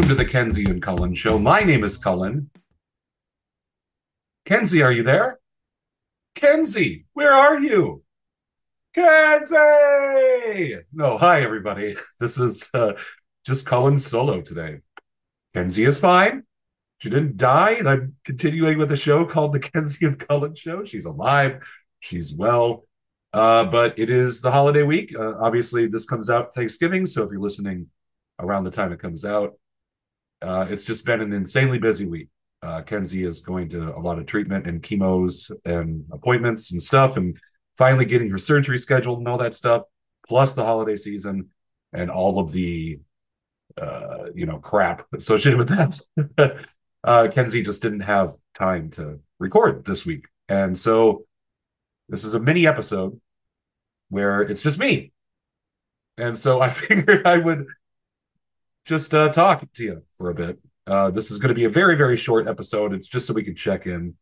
Welcome to the Kenzie and Cullen Show. My name is Cullen. Kenzie, are you there? Kenzie, where are you? Kenzie! No, hi, everybody. This is uh, just Cullen solo today. Kenzie is fine. She didn't die, and I'm continuing with a show called The Kenzie and Cullen Show. She's alive. She's well. Uh, but it is the holiday week. Uh, obviously, this comes out Thanksgiving, so if you're listening around the time it comes out, uh, it's just been an insanely busy week. Uh, Kenzie is going to a lot of treatment and chemos and appointments and stuff, and finally getting her surgery scheduled and all that stuff, plus the holiday season and all of the uh, you know crap associated with that. uh, Kenzie just didn't have time to record this week, and so this is a mini episode where it's just me. And so I figured I would just uh, talk to you for a bit. Uh, this is going to be a very, very short episode. It's just so we can check in.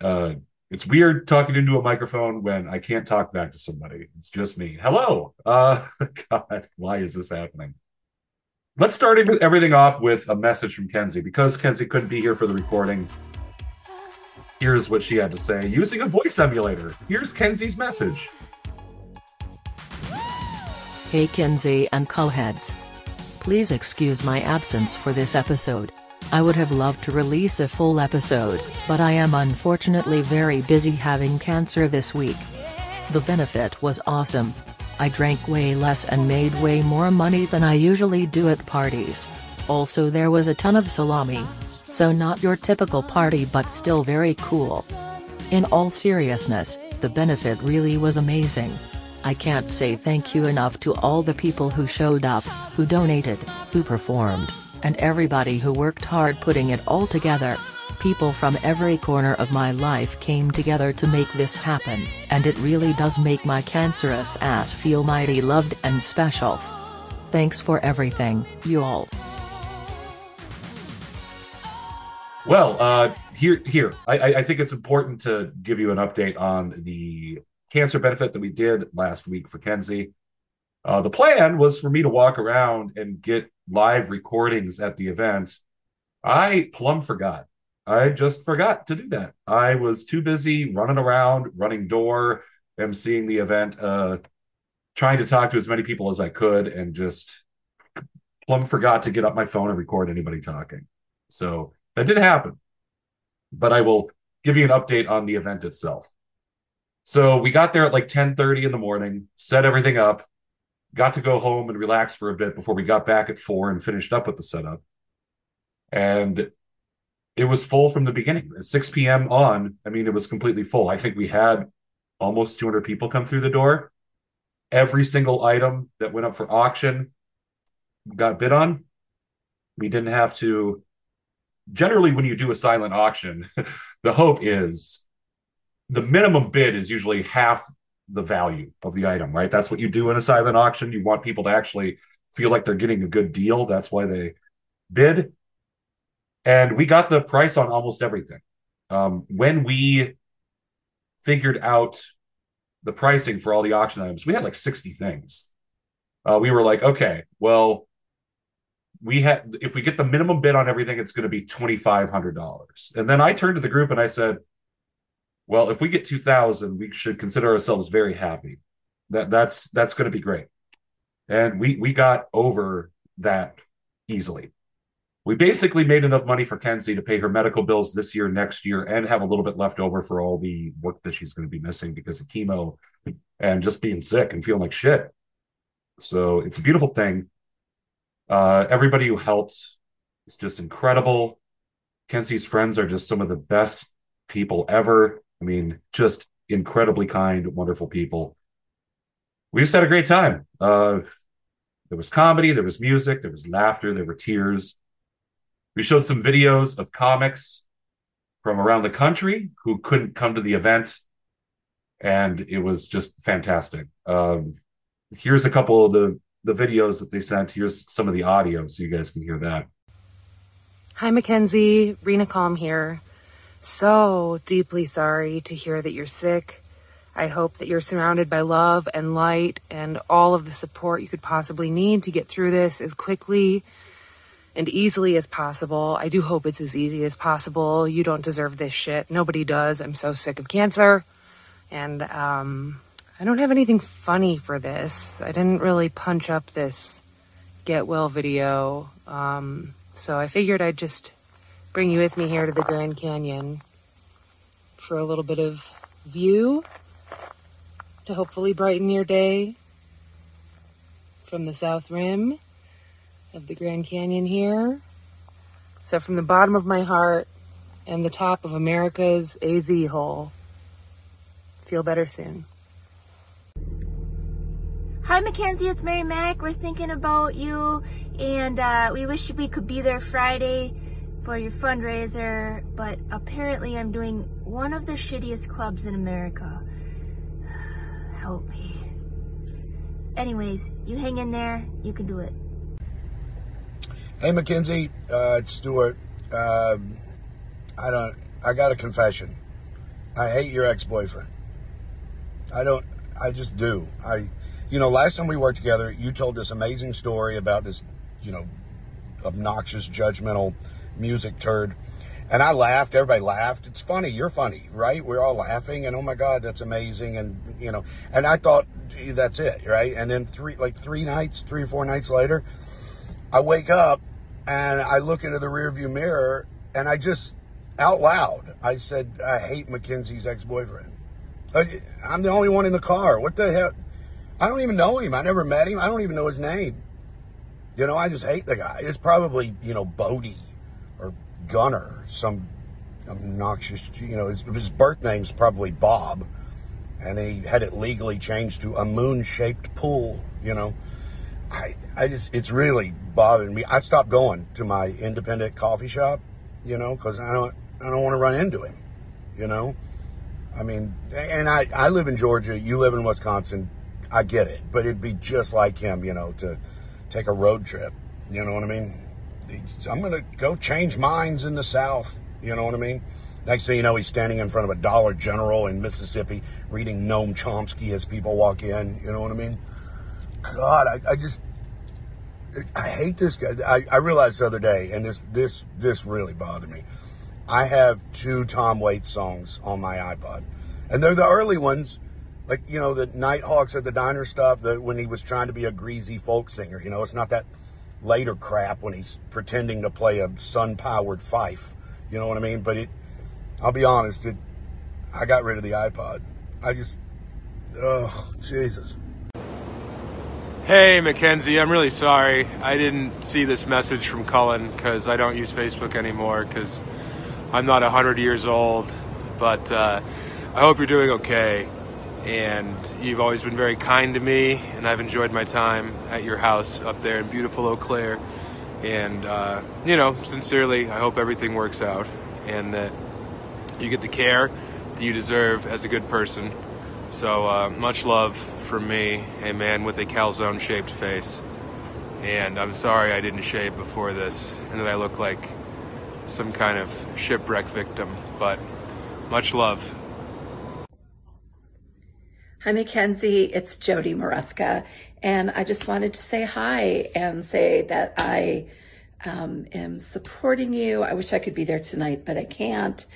Uh, it's weird talking into a microphone when I can't talk back to somebody. It's just me. Hello. Uh, God, why is this happening? Let's start everything off with a message from Kenzie because Kenzie couldn't be here for the recording. Here's what she had to say using a voice emulator. Here's Kenzie's message. Hey Kenzie and Cullheads. Please excuse my absence for this episode. I would have loved to release a full episode, but I am unfortunately very busy having cancer this week. The benefit was awesome. I drank way less and made way more money than I usually do at parties. Also there was a ton of salami, so not your typical party but still very cool. In all seriousness, the benefit really was amazing. I can't say thank you enough to all the people who showed up, who donated, who performed, and everybody who worked hard putting it all together. People from every corner of my life came together to make this happen, and it really does make my cancerous ass feel mighty loved and special. Thanks for everything, you all. Well, uh, here, here, I, I think it's important to give you an update on the cancer benefit that we did last week for Kenzie. Uh, the plan was for me to walk around and get live recordings at the event. I plumb forgot. I just forgot to do that. I was too busy running around, running door, emceeing the event, uh, trying to talk to as many people as I could, and just plumb forgot to get up my phone and record anybody talking. So that didn't happen. But I will give you an update on the event itself. So we got there at like 10:30 in the morning, set everything up, got to go home and relax for a bit before we got back at 4 and finished up with the setup. And it was full from the beginning. At 6 p.m. on, I mean, it was completely full. I think we had almost 200 people come through the door. Every single item that went up for auction got bid on. We didn't have to generally when you do a silent auction, the hope is the minimum bid is usually half the value of the item, right? That's what you do in a silent auction. You want people to actually feel like they're getting a good deal. That's why they bid. And we got the price on almost everything. Um, when we figured out the pricing for all the auction items, we had like 60 things. Uh, we were like, okay, well, we had if we get the minimum bid on everything, it's going to be twenty five hundred dollars. And then I turned to the group and I said, "Well, if we get two thousand, we should consider ourselves very happy. That that's that's going to be great." And we we got over that easily. We basically made enough money for Kenzie to pay her medical bills this year, next year, and have a little bit left over for all the work that she's going to be missing because of chemo and just being sick and feeling like shit. So it's a beautiful thing uh, everybody who helped is just incredible. Kenzie's friends are just some of the best people ever. I mean, just incredibly kind, wonderful people. We just had a great time. Uh, there was comedy, there was music, there was laughter, there were tears. We showed some videos of comics from around the country who couldn't come to the event, and it was just fantastic. Um, here's a couple of the the videos that they sent. Here's some of the audio so you guys can hear that. Hi, Mackenzie. Reena Calm here. So deeply sorry to hear that you're sick. I hope that you're surrounded by love and light and all of the support you could possibly need to get through this as quickly and easily as possible. I do hope it's as easy as possible. You don't deserve this shit. Nobody does. I'm so sick of cancer. And um, I don't have anything funny for this. I didn't really punch up this get well video. Um, so I figured I'd just bring you with me here to the Grand Canyon for a little bit of view to hopefully brighten your day from the south rim of the Grand Canyon here. So, from the bottom of my heart and the top of America's AZ hole, feel better soon. Hi, Mackenzie. It's Mary Mack. We're thinking about you, and uh, we wish we could be there Friday for your fundraiser, but apparently, I'm doing one of the shittiest clubs in America help me. Anyways, you hang in there. You can do it. Hey, Mackenzie. Uh, it's Stewart. Uh, I don't. I got a confession. I hate your ex-boyfriend. I don't. I just do. I. You know, last time we worked together, you told this amazing story about this, you know, obnoxious, judgmental music turd and I laughed. Everybody laughed. It's funny. You're funny, right? We're all laughing, and oh my god, that's amazing. And you know, and I thought that's it, right? And then three, like three nights, three or four nights later, I wake up and I look into the rearview mirror, and I just out loud I said, I hate Mackenzie's ex-boyfriend. Uh, I'm the only one in the car. What the hell? I don't even know him. I never met him. I don't even know his name. You know, I just hate the guy. It's probably, you know, Bodie Gunner, some obnoxious, you know, his, his birth name's probably Bob, and he had it legally changed to a moon-shaped pool, you know. I, I just, it's really bothering me. I stopped going to my independent coffee shop, you know, because I don't, I don't want to run into him, you know. I mean, and I, I live in Georgia, you live in Wisconsin. I get it, but it'd be just like him, you know, to take a road trip. You know what I mean? I'm going to go change minds in the South. You know what I mean? Next thing you know, he's standing in front of a Dollar General in Mississippi reading Noam Chomsky as people walk in. You know what I mean? God, I, I just, I hate this guy. I, I realized the other day, and this, this, this really bothered me. I have two Tom Waits songs on my iPod, and they're the early ones, like you know the Nighthawks at the Diner stuff. That when he was trying to be a greasy folk singer, you know, it's not that later crap when he's pretending to play a sun powered fife. You know what I mean? But it, I'll be honest, it, I got rid of the iPod. I just, oh, Jesus. Hey, Mackenzie, I'm really sorry. I didn't see this message from Cullen because I don't use Facebook anymore because I'm not 100 years old. But uh, I hope you're doing okay and you've always been very kind to me, and I've enjoyed my time at your house up there in beautiful Eau Claire. And, uh, you know, sincerely, I hope everything works out and that you get the care that you deserve as a good person. So, uh, much love from me, a man with a calzone shaped face. And I'm sorry I didn't shave before this and that I look like some kind of shipwreck victim, but much love. Hi, Mackenzie. It's Jodie Maruska. And I just wanted to say hi and say that I um, am supporting you. I wish I could be there tonight, but I can't.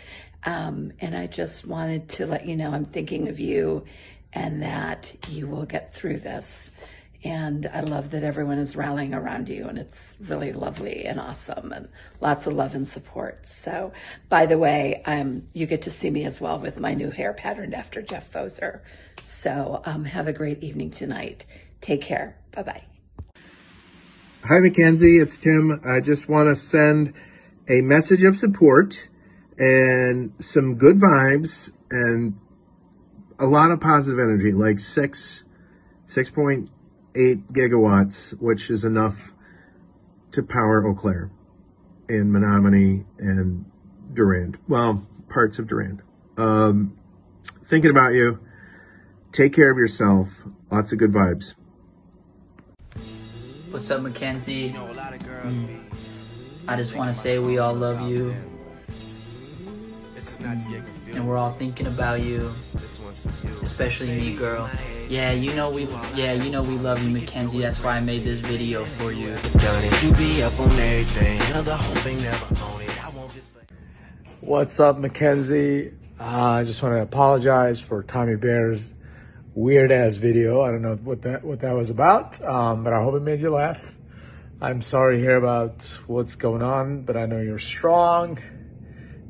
Um, and I just wanted to let you know I'm thinking of you and that you will get through this. And I love that everyone is rallying around you, and it's really lovely and awesome, and lots of love and support. So, by the way, um, you get to see me as well with my new hair patterned after Jeff Foser. So, um, have a great evening tonight. Take care. Bye bye. Hi, Mackenzie. It's Tim. I just want to send a message of support and some good vibes and a lot of positive energy, like six, six point 8 gigawatts, which is enough to power Eau Claire and Menomonie and Durand. Well, parts of Durand. Um, thinking about you. Take care of yourself. Lots of good vibes. What's up, Mackenzie? Mm. I just want to say we all love you. And we're all thinking about you, especially me, girl. Yeah, you know we, yeah, you know we love you, Mackenzie. That's why I made this video for you. What's up, Mackenzie? Uh, I just want to apologize for Tommy Bayer's weird ass video. I don't know what that what that was about, um, but I hope it made you laugh. I'm sorry to hear about what's going on, but I know you're strong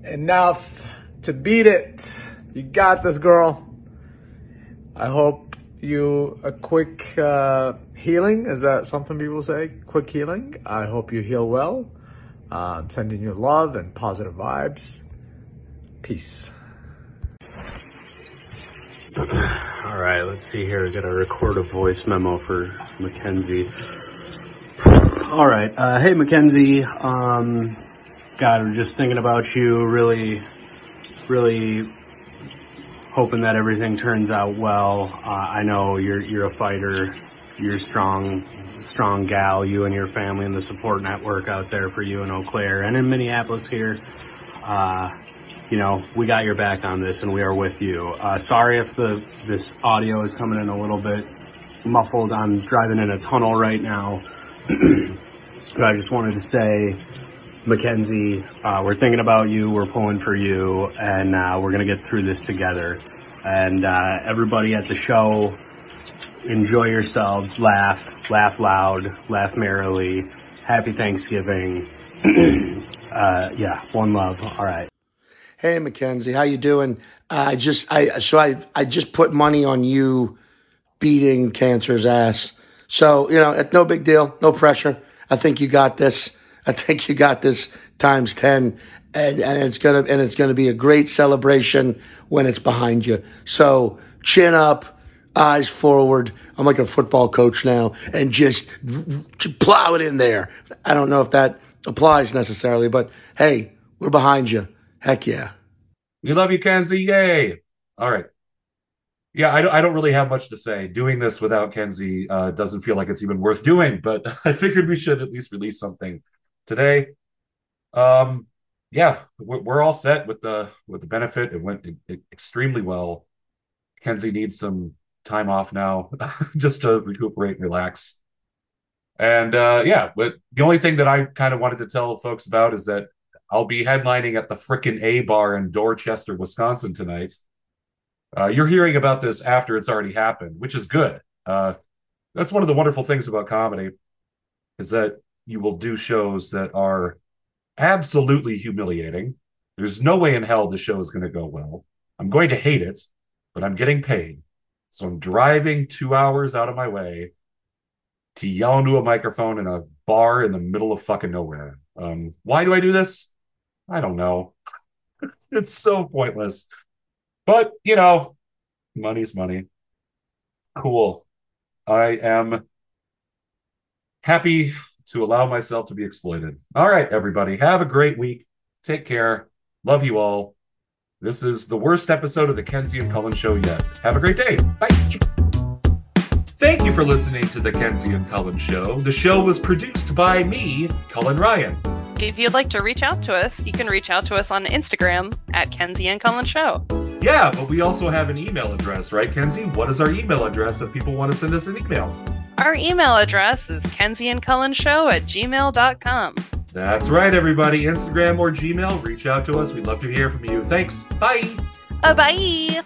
enough to beat it. You got this, girl. I hope you a quick uh, healing. Is that something people say? Quick healing. I hope you heal well. Uh, I'm sending you love and positive vibes. Peace. All right, let's see here. We got to record a voice memo for Mackenzie. All right, uh, hey Mackenzie. Um, God, I'm just thinking about you. Really, really hoping that everything turns out well. Uh, I know you're you're a fighter. You're a strong, strong gal. You and your family and the support network out there for you in Eau Claire and in Minneapolis here. Uh, you know, we got your back on this and we are with you. Uh, sorry if the this audio is coming in a little bit muffled. I'm driving in a tunnel right now. but I just wanted to say, Mackenzie, uh, we're thinking about you. We're pulling for you and uh, we're going to get through this together. And uh, everybody at the show, enjoy yourselves, laugh, laugh loud, laugh merrily. Happy Thanksgiving. uh, yeah, one love. All right. Hey Mackenzie, how you doing? I just I so I I just put money on you beating cancer's ass. So you know, it's no big deal, no pressure. I think you got this. I think you got this times ten, and and it's gonna and it's gonna be a great celebration when it's behind you. So chin up, eyes forward. I'm like a football coach now, and just, just plow it in there. I don't know if that applies necessarily, but hey, we're behind you. Heck yeah. We love you, Kenzie. Yay. All right. Yeah, I don't, I don't really have much to say. Doing this without Kenzie uh, doesn't feel like it's even worth doing, but I figured we should at least release something today. Um, yeah, we're, we're all set with the with the benefit. It went extremely well. Kenzie needs some time off now, just to recuperate, and relax. And uh, yeah, but the only thing that I kind of wanted to tell folks about is that I'll be headlining at the frickin' A Bar in Dorchester, Wisconsin tonight. Uh, you're hearing about this after it's already happened, which is good. Uh, that's one of the wonderful things about comedy is that you will do shows that are absolutely humiliating. There's no way in hell the show is going to go well. I'm going to hate it, but I'm getting paid. So I'm driving two hours out of my way to yell into a microphone in a bar in the middle of fucking nowhere. Um, why do I do this? I don't know. it's so pointless. But, you know, money's money. Cool. I am happy to allow myself to be exploited. All right, everybody. Have a great week. Take care. Love you all. This is the worst episode of the Kenzie and Cullen Show yet. Have a great day. Bye. Thank you for listening to the Kenzie and Cullen Show. The show was produced by me, Cullen Ryan. If you'd like to reach out to us, you can reach out to us on Instagram at Kenzie and Cullen Show. Yeah, but we also have an email address, right, Kenzie? What is our email address if people want to send us an email? Our email address is Kenzie and Cullen Show at gmail.com. That's right, everybody. Instagram or Gmail, reach out to us. We'd love to hear from you. Thanks. Bye. Uh, bye.